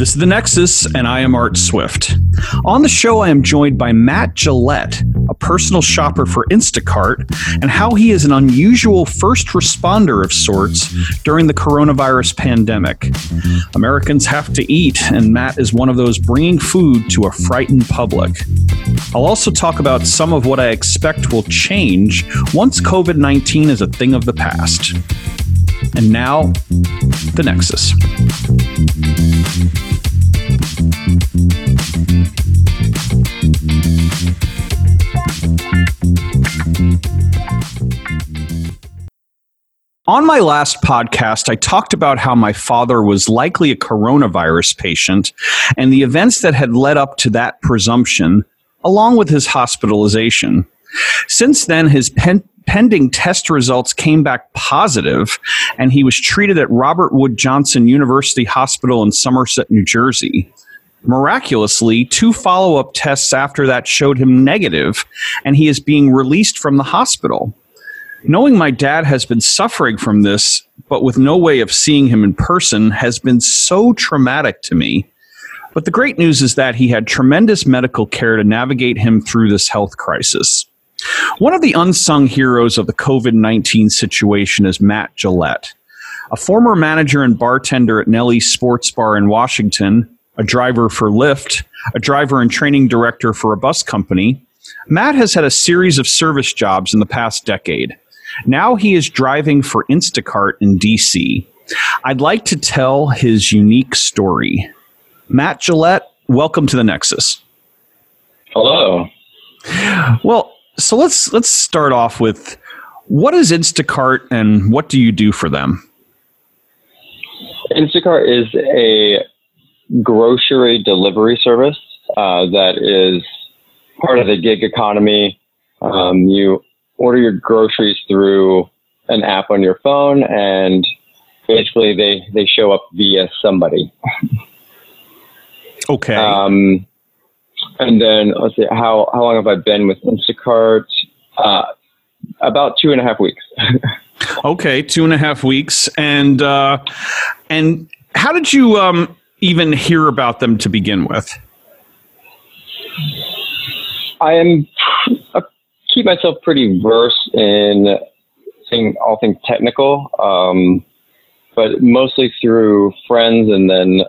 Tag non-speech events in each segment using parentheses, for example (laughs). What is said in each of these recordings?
This is The Nexus, and I am Art Swift. On the show, I am joined by Matt Gillette, a personal shopper for Instacart, and how he is an unusual first responder of sorts during the coronavirus pandemic. Americans have to eat, and Matt is one of those bringing food to a frightened public. I'll also talk about some of what I expect will change once COVID 19 is a thing of the past. And now, The Nexus. On my last podcast, I talked about how my father was likely a coronavirus patient and the events that had led up to that presumption, along with his hospitalization. Since then, his pen- pending test results came back positive, and he was treated at Robert Wood Johnson University Hospital in Somerset, New Jersey. Miraculously, two follow up tests after that showed him negative, and he is being released from the hospital. Knowing my dad has been suffering from this, but with no way of seeing him in person, has been so traumatic to me. But the great news is that he had tremendous medical care to navigate him through this health crisis. One of the unsung heroes of the COVID 19 situation is Matt Gillette, a former manager and bartender at Nellie's Sports Bar in Washington, a driver for Lyft, a driver and training director for a bus company. Matt has had a series of service jobs in the past decade. Now he is driving for Instacart in DC. I'd like to tell his unique story. Matt Gillette, welcome to the Nexus. Hello. Well, so let's let's start off with what is Instacart and what do you do for them? Instacart is a grocery delivery service uh, that is part of the gig economy. Um, you order your groceries through an app on your phone, and basically they they show up via somebody. (laughs) Okay. Um, and then let's see, how how long have I been with Instacart? Uh, about two and a half weeks. (laughs) okay, two and a half weeks, and uh, and how did you um, even hear about them to begin with? I am keep myself pretty versed in thing, all things technical, um, but mostly through friends, and then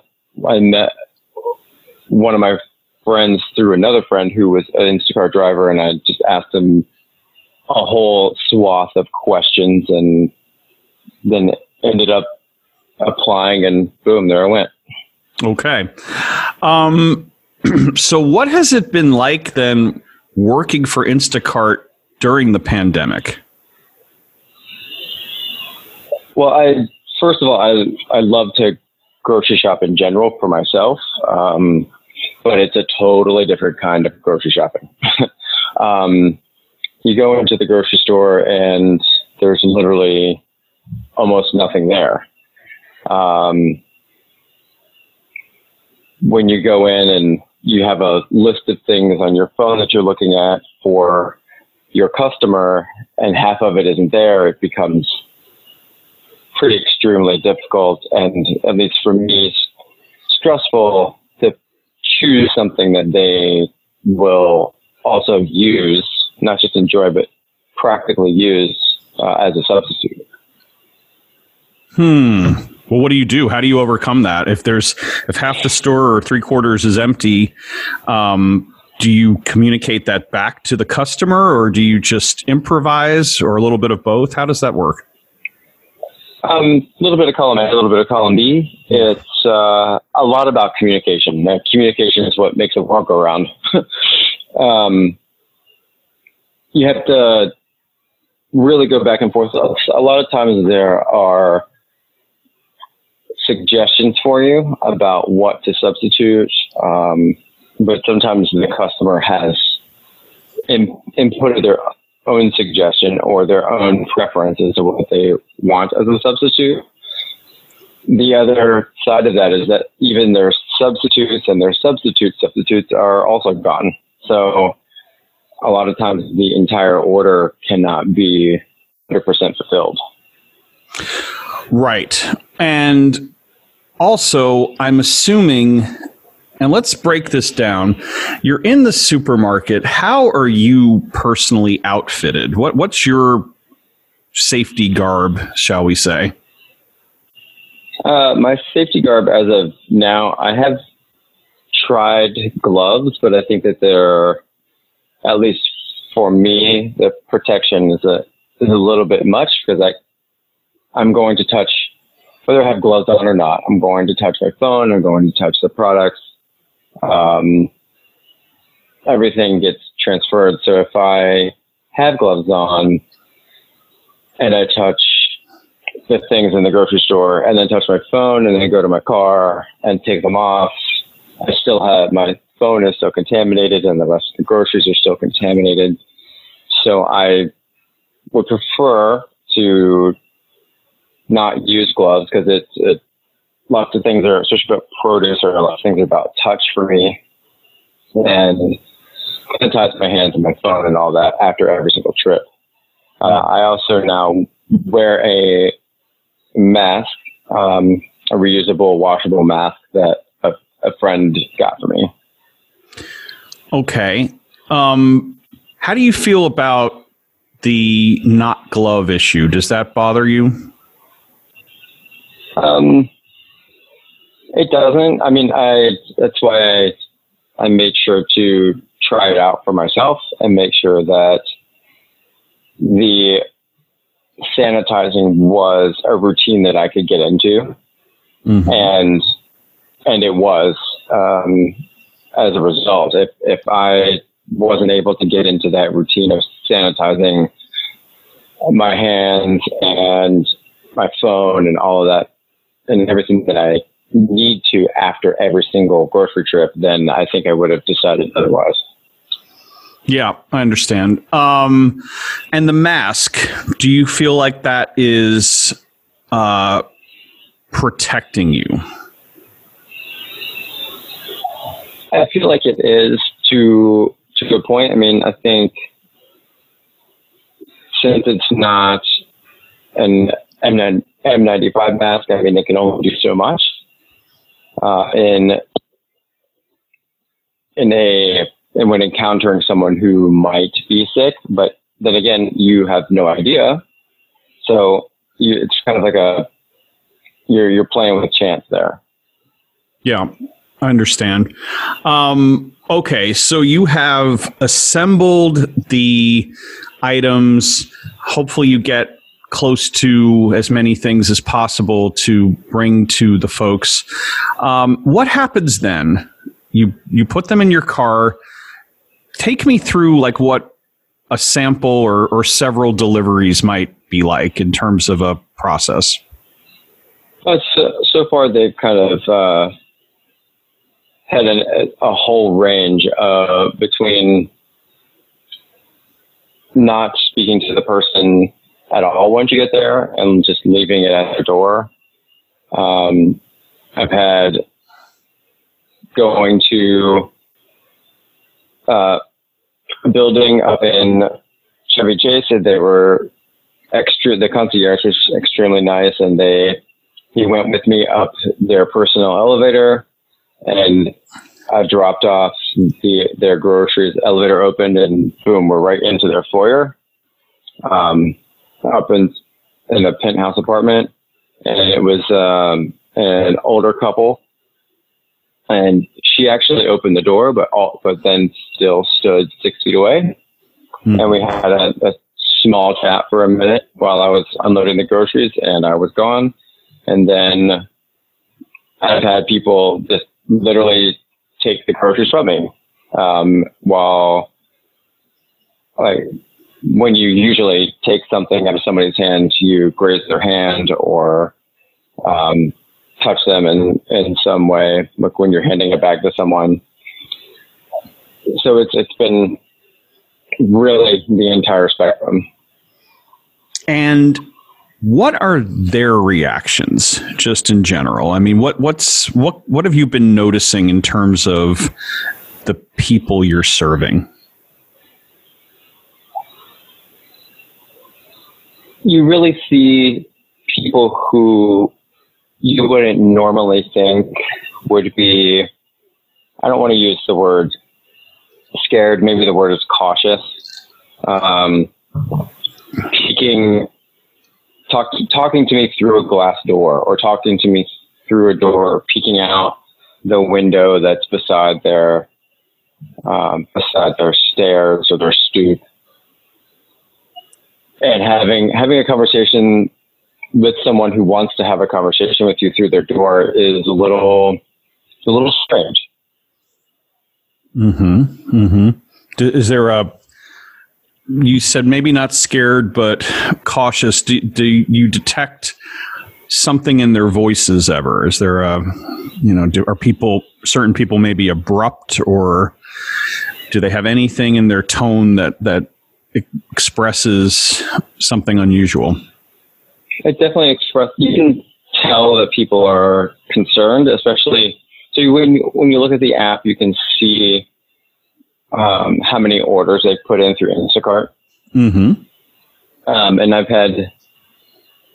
I met one of my friends through another friend who was an Instacart driver, and I just asked him a whole swath of questions, and then ended up applying, and boom, there I went. Okay. Um, (clears throat) so, what has it been like then working for Instacart during the pandemic? Well, I first of all, I I love to grocery shop in general for myself. Um, but it's a totally different kind of grocery shopping. (laughs) um, you go into the grocery store and there's literally almost nothing there. Um, when you go in and you have a list of things on your phone that you're looking at for your customer and half of it isn't there, it becomes pretty extremely difficult and at least for me it's stressful to choose something that they will also use, not just enjoy, but practically use uh, as a substitute. Hmm. Well, what do you do? How do you overcome that? If there's if half the store or three quarters is empty, um, do you communicate that back to the customer, or do you just improvise, or a little bit of both? How does that work? Um, a little bit of column A, a little bit of column B. It's uh, a lot about communication. Now, communication is what makes a world go around. (laughs) um, you have to really go back and forth. A lot of times there are suggestions for you about what to substitute, um, but sometimes the customer has in, inputted their own suggestion or their own preferences of what they want as a substitute. The other side of that is that even their substitutes and their substitute substitutes are also gone. So a lot of times the entire order cannot be 100% fulfilled. Right. And also, I'm assuming, and let's break this down. You're in the supermarket. How are you personally outfitted? What What's your safety garb, shall we say? Uh, my safety garb, as of now, I have tried gloves, but I think that they're, at least for me, the protection is a is a little bit much because I I'm going to touch whether I have gloves on or not. I'm going to touch my phone. I'm going to touch the products. Um, everything gets transferred. So if I have gloves on and I touch the things in the grocery store and then touch my phone and then go to my car and take them off, I still have my phone is still contaminated and the rest of the groceries are still contaminated. So I would prefer to not use gloves because it's it, lots of things are, especially about produce or a lot of things are about touch for me. And sanitize my hands and my phone and all that after every single trip. Uh, I also now wear a mask, um, a reusable, washable mask that a, a friend got for me. Okay. Um, how do you feel about the not glove issue? Does that bother you? Um, it doesn't. I mean, I that's why I I made sure to try it out for myself and make sure that the sanitizing was a routine that I could get into, mm-hmm. and and it was. Um, as a result, if if I wasn't able to get into that routine of sanitizing my hands and my phone and all of that and everything that I need to after every single grocery trip, then I think I would have decided otherwise. Yeah, I understand. Um, and the mask, do you feel like that is uh, protecting you? I feel like it is to to a point. I mean, I think since it's not an N9 N95 mask, I mean, they can only do so much. Uh, in in a and when encountering someone who might be sick, but then again, you have no idea. So you, it's kind of like a you're you're playing with chance there. Yeah, I understand. Um, okay, so you have assembled the items. Hopefully, you get close to as many things as possible to bring to the folks. Um, what happens then? You you put them in your car. Take me through like what a sample or, or several deliveries might be like in terms of a process. Uh, so, so far, they've kind of uh, had an, a whole range uh, between not speaking to the person at all once you get there and just leaving it at the door. Um, I've had going to uh, building up in Chevy Chase. They were extra. The concierge was extremely nice, and they he went with me up their personal elevator, and I dropped off the their groceries. Elevator opened, and boom, we're right into their foyer. Um, up in in a penthouse apartment, and it was um, an older couple, and she actually opened the door, but all, but then still stood six feet away, mm. and we had a, a small chat for a minute while I was unloading the groceries, and I was gone, and then I've had people just literally take the groceries from me um, while like when you usually take something out of somebody's hand, you graze their hand or um, touch them in, in some way, like when you're handing a bag to someone. So it's it's been really the entire spectrum. And what are their reactions just in general? I mean, what what's what what have you been noticing in terms of the people you're serving? You really see people who you wouldn't normally think would be, I don't want to use the word scared, maybe the word is cautious. Um, peeking, talk, talking to me through a glass door or talking to me through a door, peeking out the window that's beside their um, beside their stairs or their stoop, and having having a conversation with someone who wants to have a conversation with you through their door is a little a little strange. Hmm. Hmm. Is there a you said maybe not scared, but cautious. Do, do you detect something in their voices ever? Is there a, you know, do, are people, certain people maybe abrupt or do they have anything in their tone that, that expresses something unusual? It definitely expresses, you can tell that people are concerned, especially, so when, when you look at the app, you can see um, how many orders they've put in through Instacart. Mm-hmm. Um, and I've had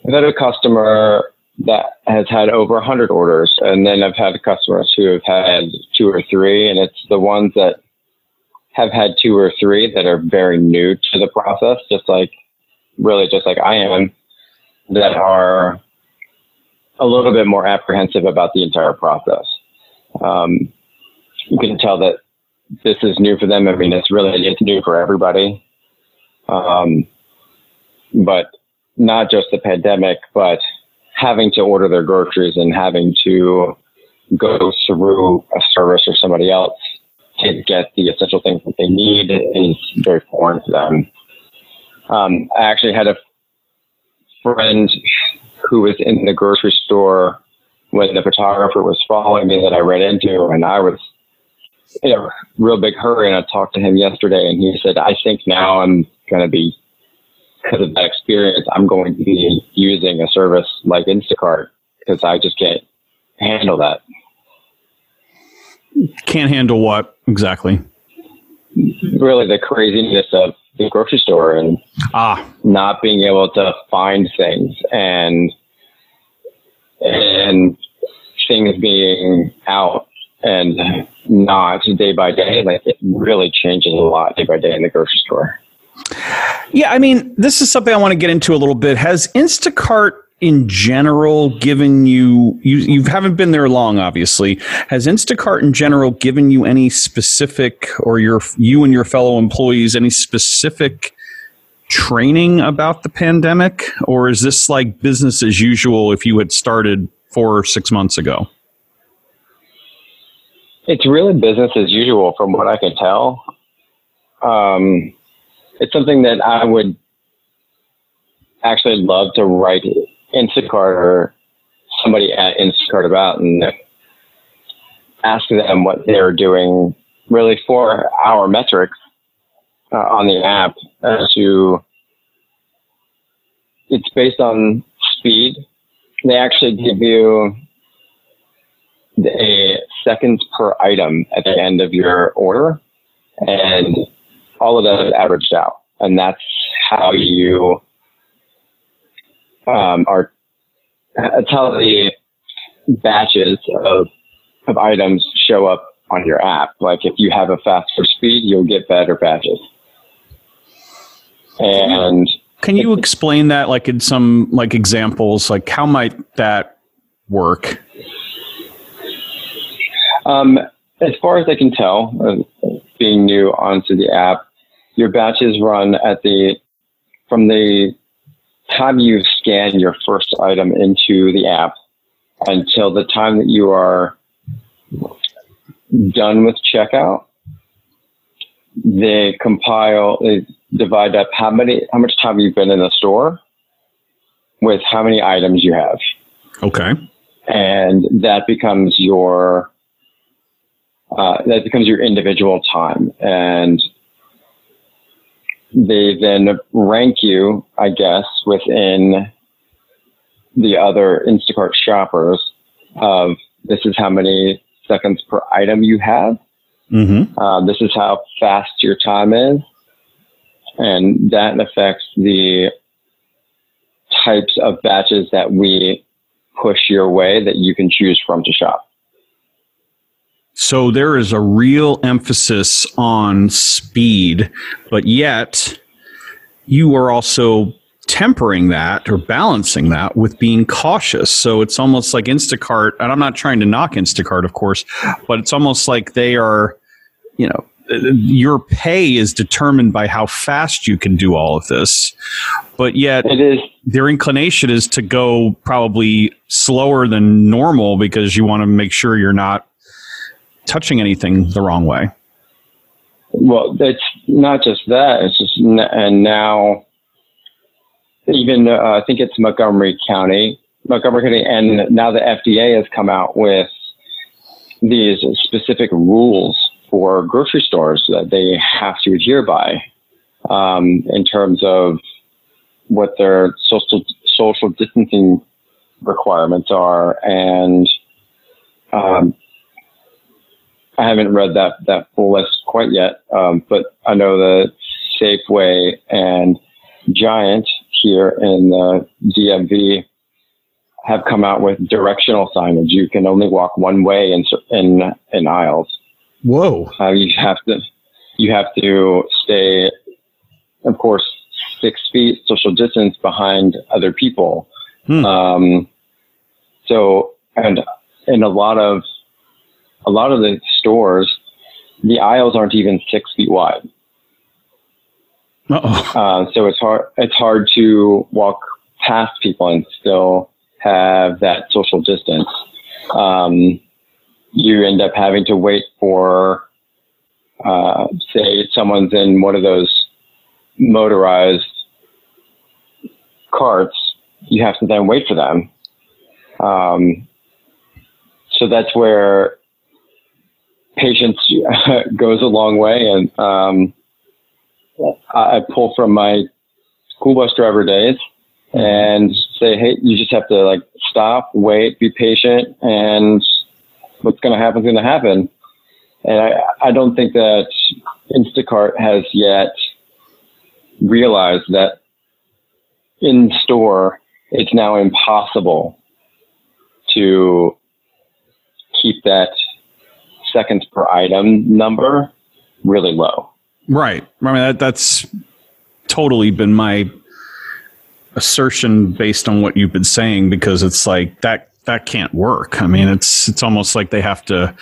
I've had a customer that has had over 100 orders, and then I've had customers who have had two or three, and it's the ones that have had two or three that are very new to the process, just like really just like I am, that are a little bit more apprehensive about the entire process. Um, you can tell that this is new for them. I mean, it's really it's new for everybody. Um, but not just the pandemic, but having to order their groceries and having to go through a service or somebody else to get the essential things that they need is very foreign to them. Um, I actually had a friend who was in the grocery store when the photographer was following me that I ran into, and I was in a real big hurry. And I talked to him yesterday, and he said, "I think now I'm going to be because of that experience, I'm going to be using a service like Instacart because I just can't handle that. Can't handle what exactly? Really, the craziness of the grocery store and ah. not being able to find things and and things being out and not day by day. Like it really changes a lot day by day in the grocery store. Yeah, I mean, this is something I want to get into a little bit. Has Instacart in general given you you you haven't been there long obviously. Has instacart in general given you any specific or your you and your fellow employees any specific training about the pandemic? Or is this like business as usual if you had started four or six months ago? It's really business as usual from what i can tell. Um, it's something that I would actually love to write Instacart or somebody at Instacart about and ask them what they're doing really for our metrics uh, on the app as to it's based on speed. They actually give you a seconds per item at the end of your order and all of that is averaged out. And that's how you um, are, how the batches of, of items show up on your app. Like if you have a faster speed, you'll get better batches. And can you explain that like in some like examples? Like how might that work? Um, as far as I can tell, uh, being new onto the app, your batches run at the from the time you scan your first item into the app until the time that you are done with checkout. They compile, they divide up how many, how much time you've been in the store with how many items you have. Okay. And that becomes your, uh, that becomes your individual time. And they then rank you, I guess, within the other Instacart shoppers of this is how many seconds per item you have. Mm-hmm. Uh, this is how fast your time is. And that affects the types of batches that we push your way that you can choose from to shop. So there is a real emphasis on speed, but yet you are also tempering that or balancing that with being cautious. So it's almost like Instacart, and I'm not trying to knock Instacart, of course, but it's almost like they are, you know, your pay is determined by how fast you can do all of this. But yet, it is. their inclination is to go probably slower than normal because you want to make sure you're not touching anything the wrong way. Well, it's not just that. It's just, and now even uh, I think it's Montgomery County, Montgomery County, and now the FDA has come out with these specific rules for grocery stores that they have to adhere by um, in terms of what their social social distancing requirements are, and um, I haven't read that that full list quite yet, um, but I know that Safeway and Giant here in the DMV have come out with directional signage. You can only walk one way in in, in aisles. Whoa! Uh, you have to you have to stay, of course, six feet social distance behind other people. Hmm. Um, so, and in a lot of a lot of the stores, the aisles aren't even six feet wide. Uh, so it's hard. It's hard to walk past people and still have that social distance. Um, you end up having to wait for, uh, say, someone's in one of those motorized carts. You have to then wait for them. Um, so that's where patience (laughs) goes a long way, and um, I pull from my school bus driver days and say, hey, you just have to like stop, wait, be patient, and what's going to happen is going to happen. And I, I don't think that Instacart has yet realized that in store it's now impossible to keep that seconds per item number really low. Right. I mean, that, that's totally been my assertion based on what you've been saying because it's like that that can't work. I mean, it's it's almost like they have to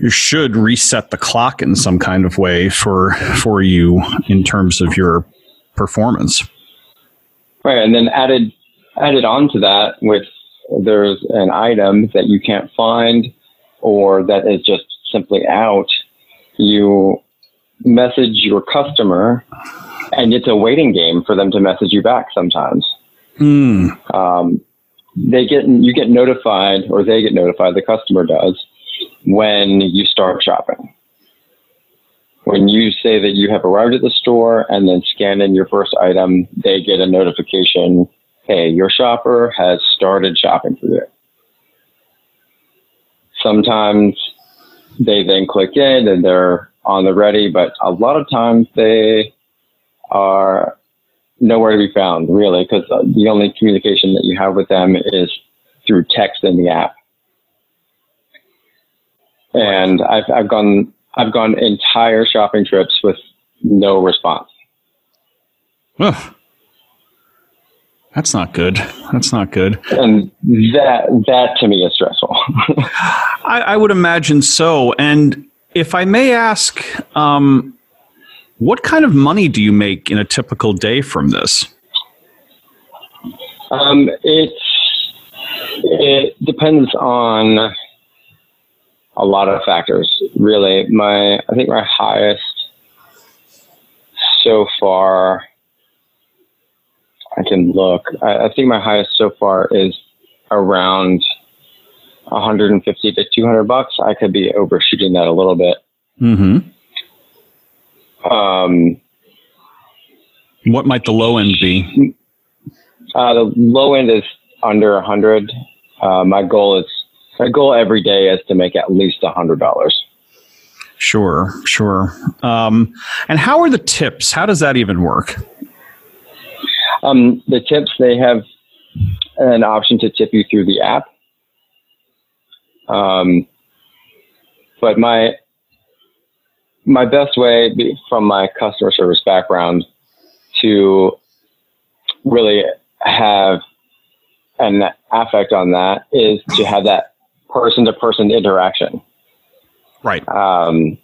you should reset the clock in some kind of way for for you in terms of your performance. Right, and then added added on to that with there's an item that you can't find or that is just simply out, you message your customer, and it's a waiting game for them to message you back sometimes. Mm. Um, they get you get notified, or they get notified. The customer does when you start shopping. When you say that you have arrived at the store and then scan in your first item, they get a notification. Hey, your shopper has started shopping for you. Sometimes they then click in and they're on the ready, but a lot of times they are nowhere to be found, really, because the only communication that you have with them is through text in the app. And I've, I've gone I've gone entire shopping trips with no response. Ugh. That's not good. That's not good. And that that to me is stressful. (laughs) I, I, would imagine so. And if I may ask, um, what kind of money do you make in a typical day from this? Um, it's it depends on a lot of factors. Really, my I think my highest so far. I can look. I, I think my highest so far is around 150 to 200 bucks. I could be overshooting that a little bit. Hmm. Um. What might the low end be? Uh, the low end is under 100. Uh, my goal is my goal every day is to make at least $100. Sure, sure. Um, and how are the tips? How does that even work? Um, the tips they have an option to tip you through the app. Um, but my my best way from my customer service background to really have an affect on that is to have that person to person interaction. Right. Um,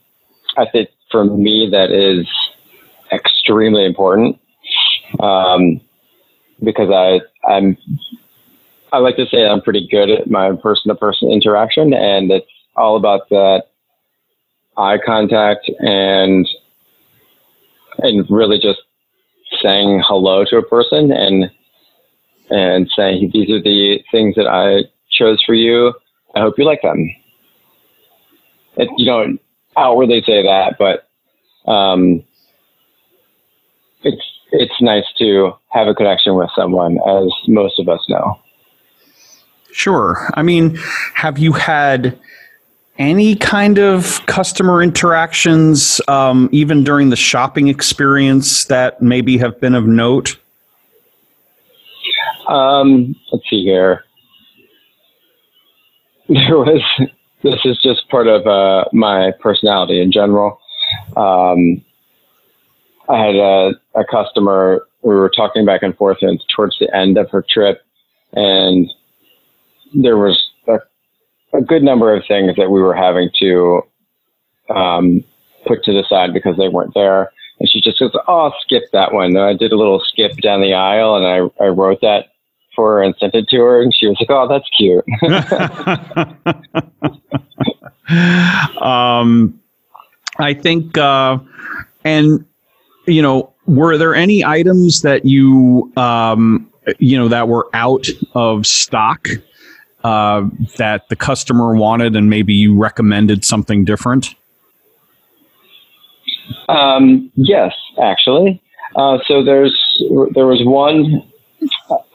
I think for me that is extremely important um, because I I'm I like to say I'm pretty good at my person to person interaction, and it's all about that eye contact and and really just saying hello to a person and and saying these are the things that I chose for you. I hope you like them. It, you don't outwardly say that, but um, it's it's nice to have a connection with someone, as most of us know. Sure. I mean, have you had any kind of customer interactions, um, even during the shopping experience, that maybe have been of note? Um, let's see here. (laughs) There was. This is just part of uh, my personality in general. Um, I had a, a customer. We were talking back and forth, and towards the end of her trip, and there was a, a good number of things that we were having to um, put to the side because they weren't there. And she just goes, "Oh, I'll skip that one." And I did a little skip down the aisle, and I, I wrote that for her and sent it to her, and she was like, "Oh, that's cute." (laughs) um, I think, uh, and you know, were there any items that you, um, you know, that were out of stock uh, that the customer wanted, and maybe you recommended something different? Um, yes, actually. Uh, so there's there was one.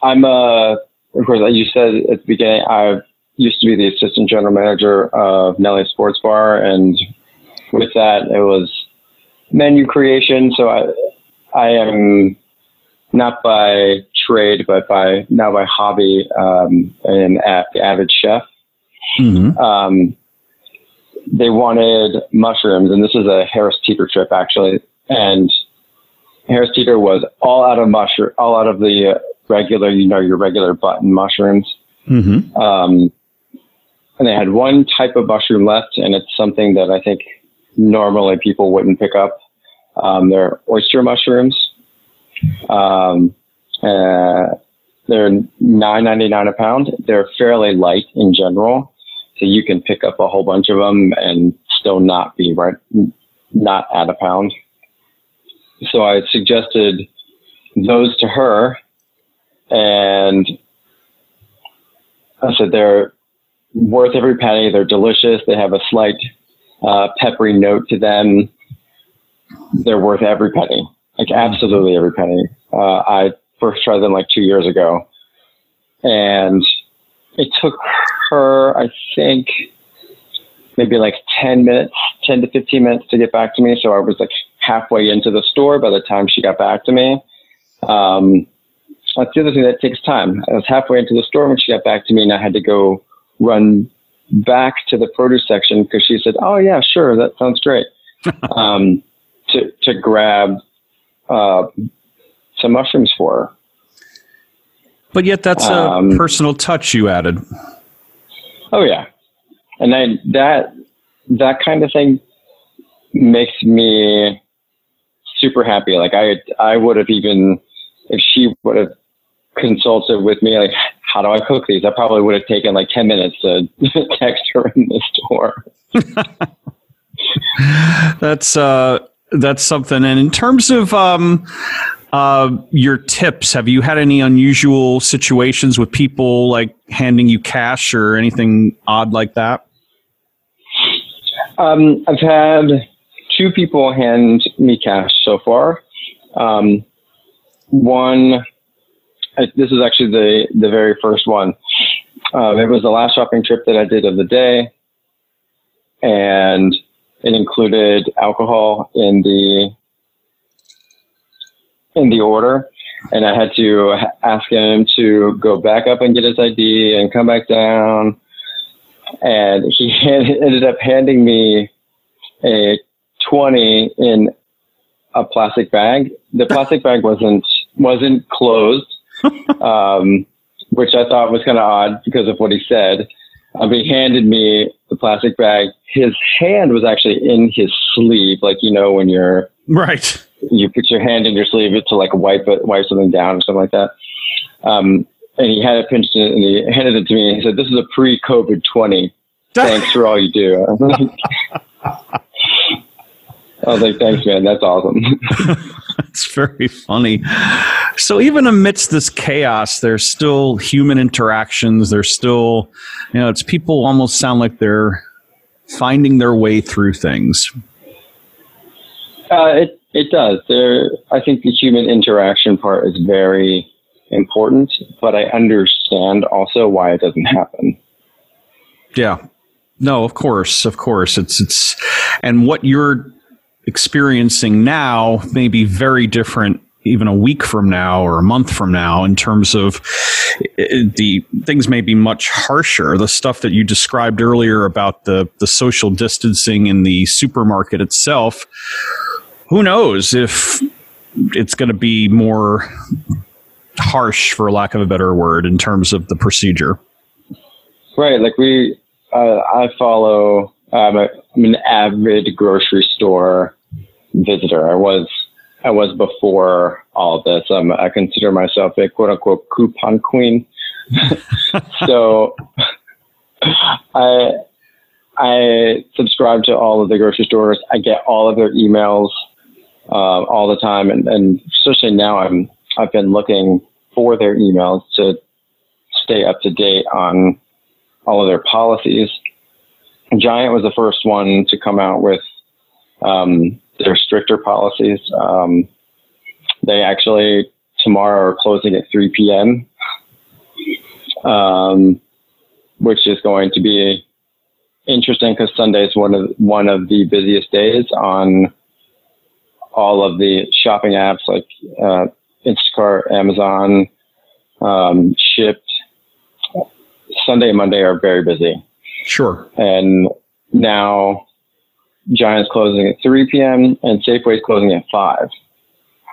I'm a of course, you said at the beginning, I used to be the assistant general manager of Nellie Sports Bar, and with that, it was menu creation. So I I am not by trade, but by now by hobby, um, an avid chef. Mm-hmm. Um, they wanted mushrooms, and this is a Harris Teeter trip actually, and Harris Teeter was all out of mushroom, all out of the regular, you know, your regular button mushrooms. Mm-hmm. Um, and they had one type of mushroom left, and it's something that I think normally people wouldn't pick up. Um, they're oyster mushrooms. Um, uh, they're nine ninety nine a pound. They're fairly light in general, so you can pick up a whole bunch of them and still not be right, not at a pound. So I suggested those to her, and I said they're worth every penny. They're delicious. They have a slight uh, peppery note to them. They're worth every penny, like absolutely every penny. Uh, I first tried them like two years ago, and it took her, I think, maybe like 10 minutes, 10 to 15 minutes to get back to me. So I was like halfway into the store by the time she got back to me. Um, that's the other thing that takes time. I was halfway into the store when she got back to me, and I had to go run back to the produce section because she said, "Oh yeah, sure, that sounds great." (laughs) um, to to grab uh, some mushrooms for her. But yet, that's a um, personal touch you added. Oh yeah, and then that that kind of thing makes me super happy. Like I I would have even if she would have consulted with me, like how do I cook these? I probably would have taken like ten minutes to (laughs) text her in the store. (laughs) that's uh that's something. And in terms of um, uh, your tips, have you had any unusual situations with people like handing you cash or anything odd like that? Um, I've had two people hand me cash so far. Um, one, this is actually the the very first one. Uh, it was the last shopping trip that I did of the day, and it included alcohol in the in the order. and I had to ask him to go back up and get his ID and come back down. And he (laughs) ended up handing me a 20 in a plastic bag. The plastic bag wasn't wasn't closed, um, which I thought was kind of odd because of what he said. Um, he handed me the plastic bag. His hand was actually in his sleeve, like you know when you're right. You put your hand in your sleeve to like wipe it, wipe something down or something like that. Um, and he had it pinched in, and he handed it to me. And he said, "This is a pre-COVID twenty. (laughs) Thanks for all you do." I was like, (laughs) thanks, man. That's awesome. (laughs) (laughs) That's very funny. So even amidst this chaos, there's still human interactions. There's still, you know, it's people almost sound like they're finding their way through things. Uh, it it does. There, I think the human interaction part is very important, but I understand also why it doesn't happen. Yeah. No, of course, of course. It's it's and what you're experiencing now may be very different even a week from now or a month from now in terms of the things may be much harsher. The stuff that you described earlier about the the social distancing in the supermarket itself who knows if it's going to be more harsh for lack of a better word in terms of the procedure. Right like we uh, i follow I'm, I'm an avid grocery store visitor. I was I was before all this. Um, I consider myself a quote unquote coupon queen. (laughs) so I I subscribe to all of the grocery stores. I get all of their emails uh, all the time, and, and especially now I'm I've been looking for their emails to stay up to date on all of their policies. Giant was the first one to come out with um, their stricter policies. Um, they actually tomorrow are closing at 3 p.m., um, which is going to be interesting because Sunday is one of one of the busiest days on all of the shopping apps like uh, Instacart, Amazon, um, Shipt. Sunday and Monday are very busy. Sure. And now Giants closing at 3 p.m. and Safeway's closing at 5.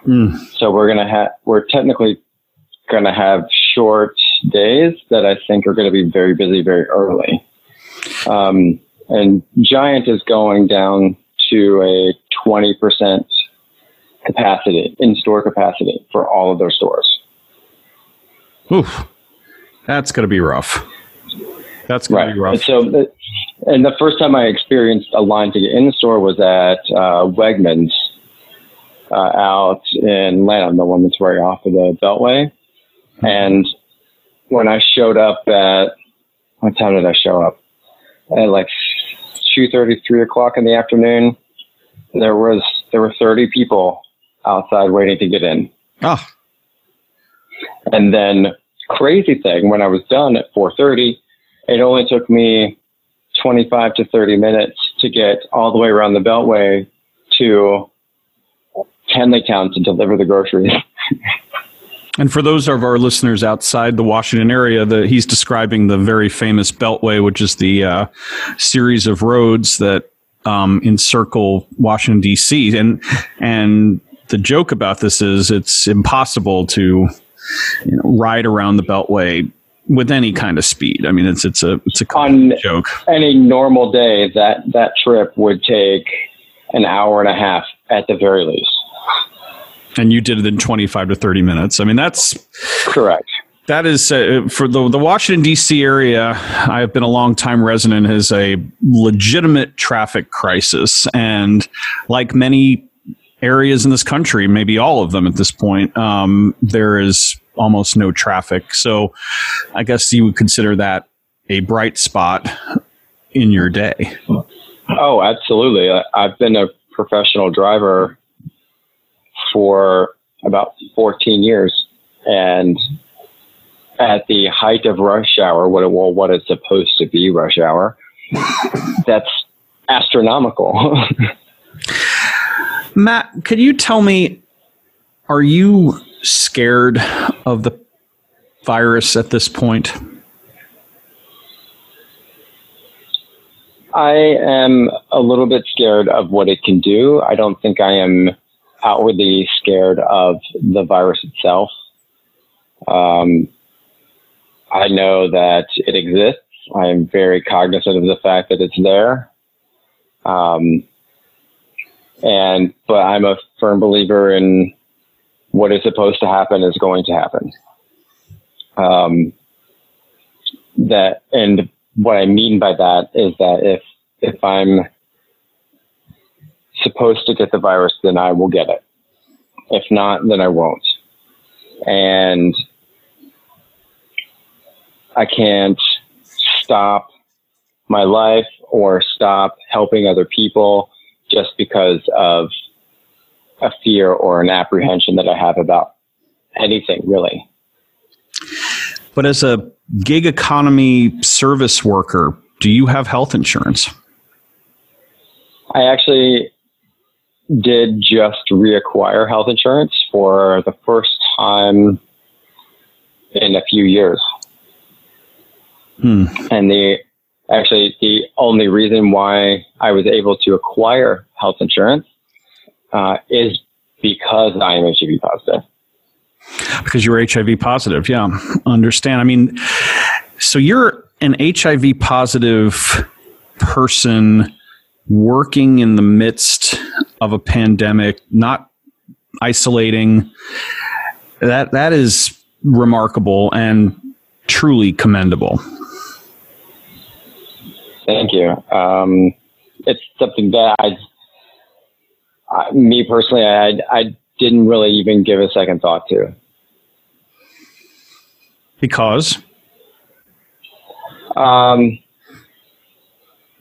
Mm. So we're gonna have we're technically gonna have short days that I think are going to be very busy very early. Um, and Giant is going down to a 20% capacity, in store capacity for all of their stores. Oof. That's going to be rough. That's right. rough. And so, and the first time I experienced a line to get in the store was at uh, Wegmans uh, out in Lanham, the one that's right off of the Beltway. Mm-hmm. And when I showed up at, what time did I show up? At like two thirty, three o'clock in the afternoon. There was there were 30 people outside waiting to get in. Oh. And then crazy thing, when I was done at 4:30, it only took me 25 to 30 minutes to get all the way around the Beltway to Town to deliver the groceries. (laughs) and for those of our listeners outside the Washington area, the, he's describing the very famous Beltway, which is the uh, series of roads that um, encircle Washington D.C. and and the joke about this is it's impossible to you know, ride around the Beltway with any kind of speed. I mean, it's it's a it's a on joke. Any normal day, that that trip would take an hour and a half at the very least. And you did it in twenty five to thirty minutes. I mean, that's correct. That is uh, for the the Washington D.C. area. I have been a long time resident. Has a legitimate traffic crisis, and like many areas in this country, maybe all of them at this point, um, there is almost no traffic. So I guess you would consider that a bright spot in your day. Oh, absolutely. I've been a professional driver for about 14 years. And at the height of rush hour, what, well, what it's supposed to be rush hour, (laughs) that's astronomical. (laughs) Matt, could you tell me, are you scared of the virus at this point? I am a little bit scared of what it can do. I don't think I am outwardly scared of the virus itself. Um, I know that it exists. I am very cognizant of the fact that it's there. Um, and but I'm a firm believer in what is supposed to happen is going to happen. Um, that and what I mean by that is that if if I'm supposed to get the virus, then I will get it. If not, then I won't. And I can't stop my life or stop helping other people just because of a fear or an apprehension that I have about anything, really. But as a gig economy service worker, do you have health insurance? I actually did just reacquire health insurance for the first time in a few years. Hmm. And the actually the only reason why I was able to acquire health insurance uh, is because I am HIV positive. Because you're HIV positive, yeah. Understand. I mean, so you're an HIV positive person working in the midst of a pandemic, not isolating. That that is remarkable and truly commendable. Thank you. Um, it's something that I, I, me personally, I, I didn't really even give a second thought to. Because? Um,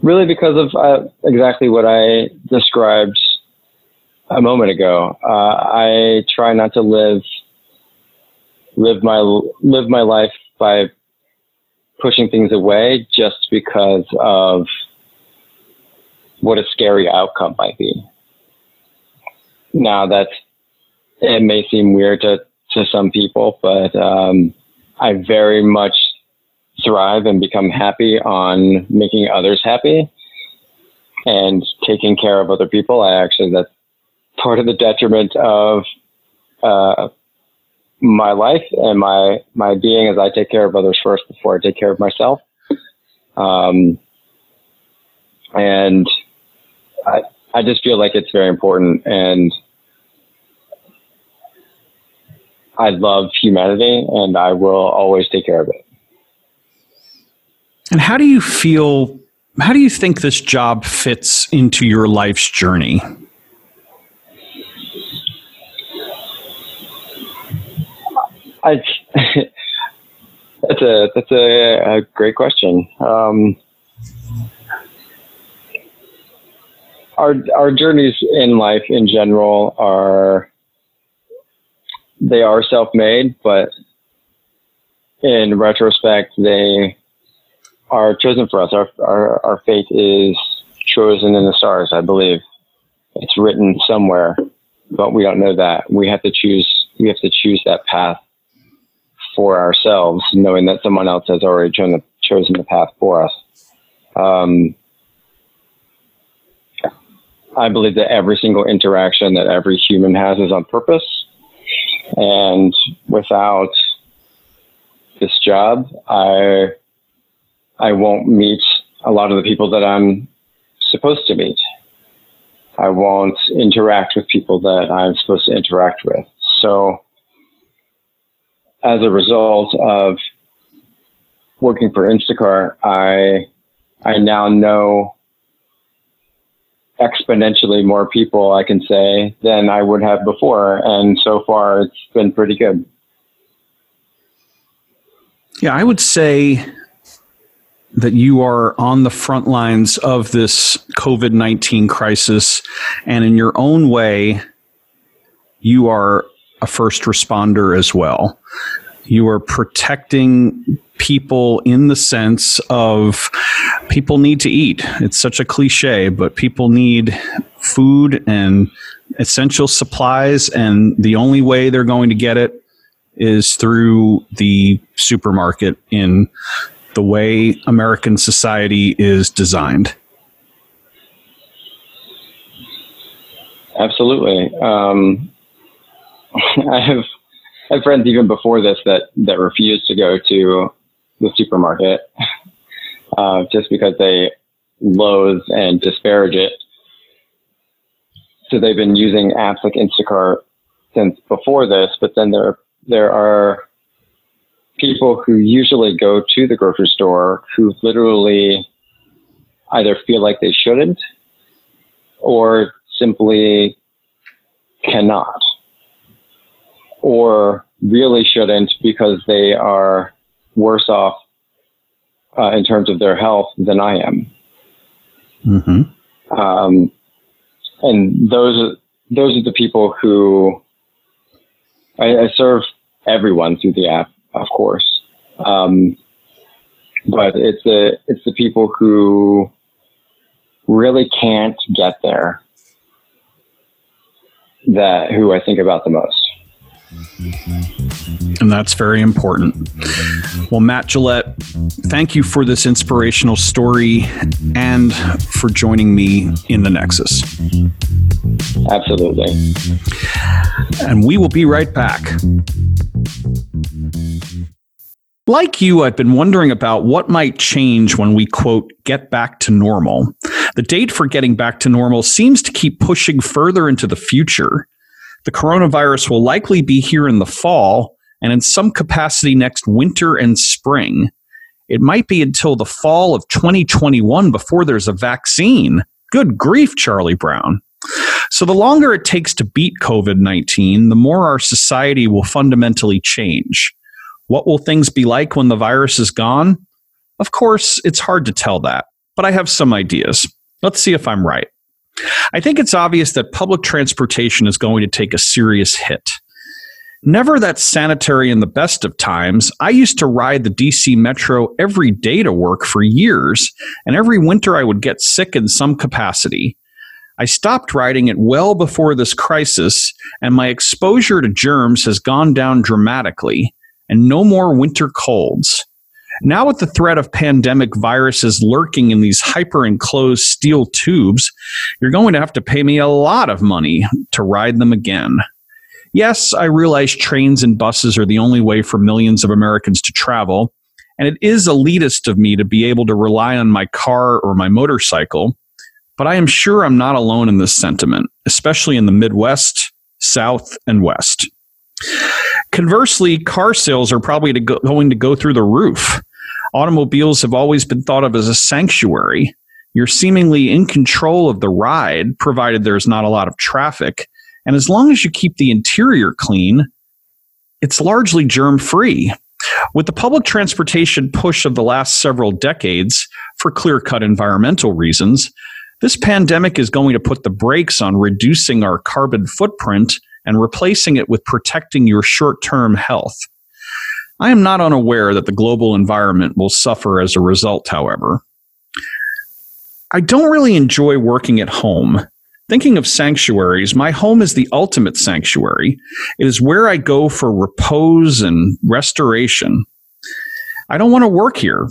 really, because of uh, exactly what I described a moment ago. Uh, I try not to live live my live my life by pushing things away just because of what a scary outcome might be. Now that it may seem weird to, to some people, but um, I very much thrive and become happy on making others happy and taking care of other people. I actually, that's part of the detriment of uh, my life and my my being as I take care of others first before I take care of myself. Um, and I I just feel like it's very important, and I love humanity, and I will always take care of it. And how do you feel? How do you think this job fits into your life's journey? I, (laughs) that's a that's a, a great question. Um, our our journeys in life in general are they are self made, but in retrospect, they are chosen for us. Our, our our fate is chosen in the stars. I believe it's written somewhere, but we don't know that. We have to choose. We have to choose that path for ourselves, knowing that someone else has already chosen the, chosen the path for us. Um, I believe that every single interaction that every human has is on purpose. And without this job, I I won't meet a lot of the people that I'm supposed to meet. I won't interact with people that I'm supposed to interact with. So as a result of working for Instacart, I I now know exponentially more people I can say than I would have before, and so far it's been pretty good. Yeah, I would say that you are on the front lines of this COVID 19 crisis, and in your own way, you are a first responder as well. You are protecting people in the sense of people need to eat. It's such a cliche, but people need food and essential supplies, and the only way they're going to get it is through the supermarket in the way American society is designed. Absolutely. Um, (laughs) I have I have friends even before this that that refuse to go to the supermarket (laughs) uh, just because they loathe and disparage it. So they've been using apps like Instacart since before this, but then there there are people who usually go to the grocery store who literally either feel like they shouldn't or simply cannot or really shouldn't because they are worse off uh, in terms of their health than I am. Mm-hmm. Um, and those are, those are the people who I, I serve everyone through the app, of course. Um, but it's the it's the people who really can't get there that who I think about the most. And that's very important. Well, Matt Gillette, thank you for this inspirational story and for joining me in the Nexus. Absolutely. And we will be right back. Like you, I've been wondering about what might change when we, quote, get back to normal. The date for getting back to normal seems to keep pushing further into the future. The coronavirus will likely be here in the fall and in some capacity next winter and spring. It might be until the fall of 2021 before there's a vaccine. Good grief, Charlie Brown. So, the longer it takes to beat COVID 19, the more our society will fundamentally change. What will things be like when the virus is gone? Of course, it's hard to tell that, but I have some ideas. Let's see if I'm right. I think it's obvious that public transportation is going to take a serious hit. Never that sanitary in the best of times, I used to ride the DC Metro every day to work for years, and every winter I would get sick in some capacity. I stopped riding it well before this crisis, and my exposure to germs has gone down dramatically, and no more winter colds. Now, with the threat of pandemic viruses lurking in these hyper enclosed steel tubes, you're going to have to pay me a lot of money to ride them again. Yes, I realize trains and buses are the only way for millions of Americans to travel, and it is elitist of me to be able to rely on my car or my motorcycle, but I am sure I'm not alone in this sentiment, especially in the Midwest, South, and West. Conversely, car sales are probably to go, going to go through the roof. Automobiles have always been thought of as a sanctuary. You're seemingly in control of the ride, provided there's not a lot of traffic, and as long as you keep the interior clean, it's largely germ free. With the public transportation push of the last several decades for clear cut environmental reasons, this pandemic is going to put the brakes on reducing our carbon footprint and replacing it with protecting your short term health. I am not unaware that the global environment will suffer as a result, however. I don't really enjoy working at home Thinking of sanctuaries, my home is the ultimate sanctuary. It is where I go for repose and restoration. I don't want to work here,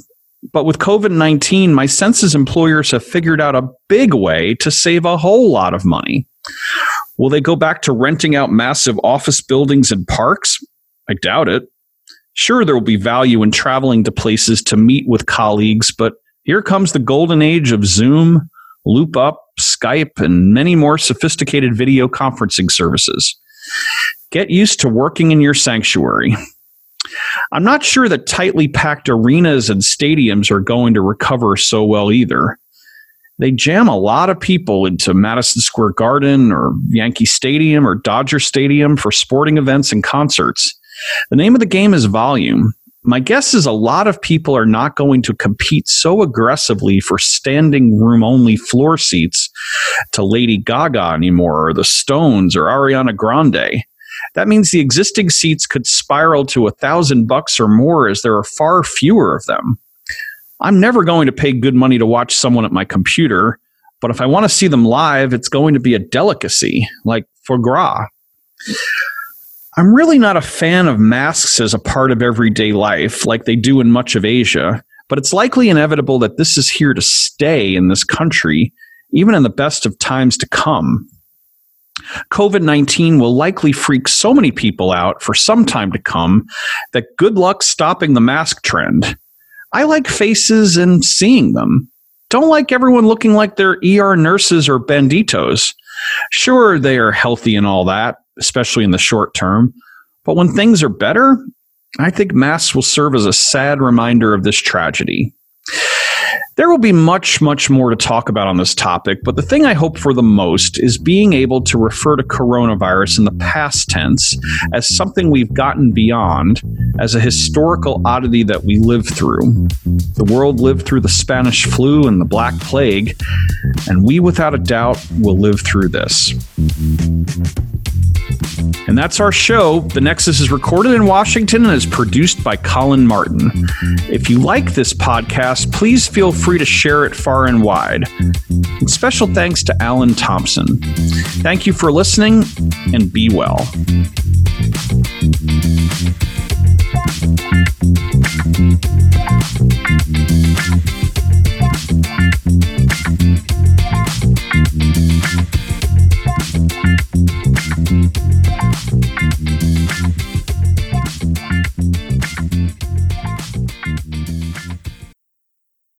but with COVID 19, my census employers have figured out a big way to save a whole lot of money. Will they go back to renting out massive office buildings and parks? I doubt it. Sure, there will be value in traveling to places to meet with colleagues, but here comes the golden age of Zoom, LoopUp, Skype, and many more sophisticated video conferencing services. Get used to working in your sanctuary. I'm not sure that tightly packed arenas and stadiums are going to recover so well either. They jam a lot of people into Madison Square Garden or Yankee Stadium or Dodger Stadium for sporting events and concerts. The name of the game is volume, my guess is a lot of people are not going to compete so aggressively for standing room only floor seats to Lady Gaga anymore, or the Stones, or Ariana Grande. That means the existing seats could spiral to a thousand bucks or more as there are far fewer of them. I'm never going to pay good money to watch someone at my computer, but if I want to see them live, it's going to be a delicacy, like foie gras. I'm really not a fan of masks as a part of everyday life like they do in much of Asia, but it's likely inevitable that this is here to stay in this country, even in the best of times to come. COVID 19 will likely freak so many people out for some time to come that good luck stopping the mask trend. I like faces and seeing them. Don't like everyone looking like they're ER nurses or banditos. Sure, they are healthy and all that, especially in the short term. But when things are better, I think masks will serve as a sad reminder of this tragedy. There will be much, much more to talk about on this topic, but the thing I hope for the most is being able to refer to coronavirus in the past tense as something we've gotten beyond, as a historical oddity that we live through. The world lived through the Spanish flu and the Black Plague, and we, without a doubt, will live through this. And that's our show. The Nexus is recorded in Washington and is produced by Colin Martin. If you like this podcast, please feel free to share it far and wide. And special thanks to Alan Thompson. Thank you for listening and be well.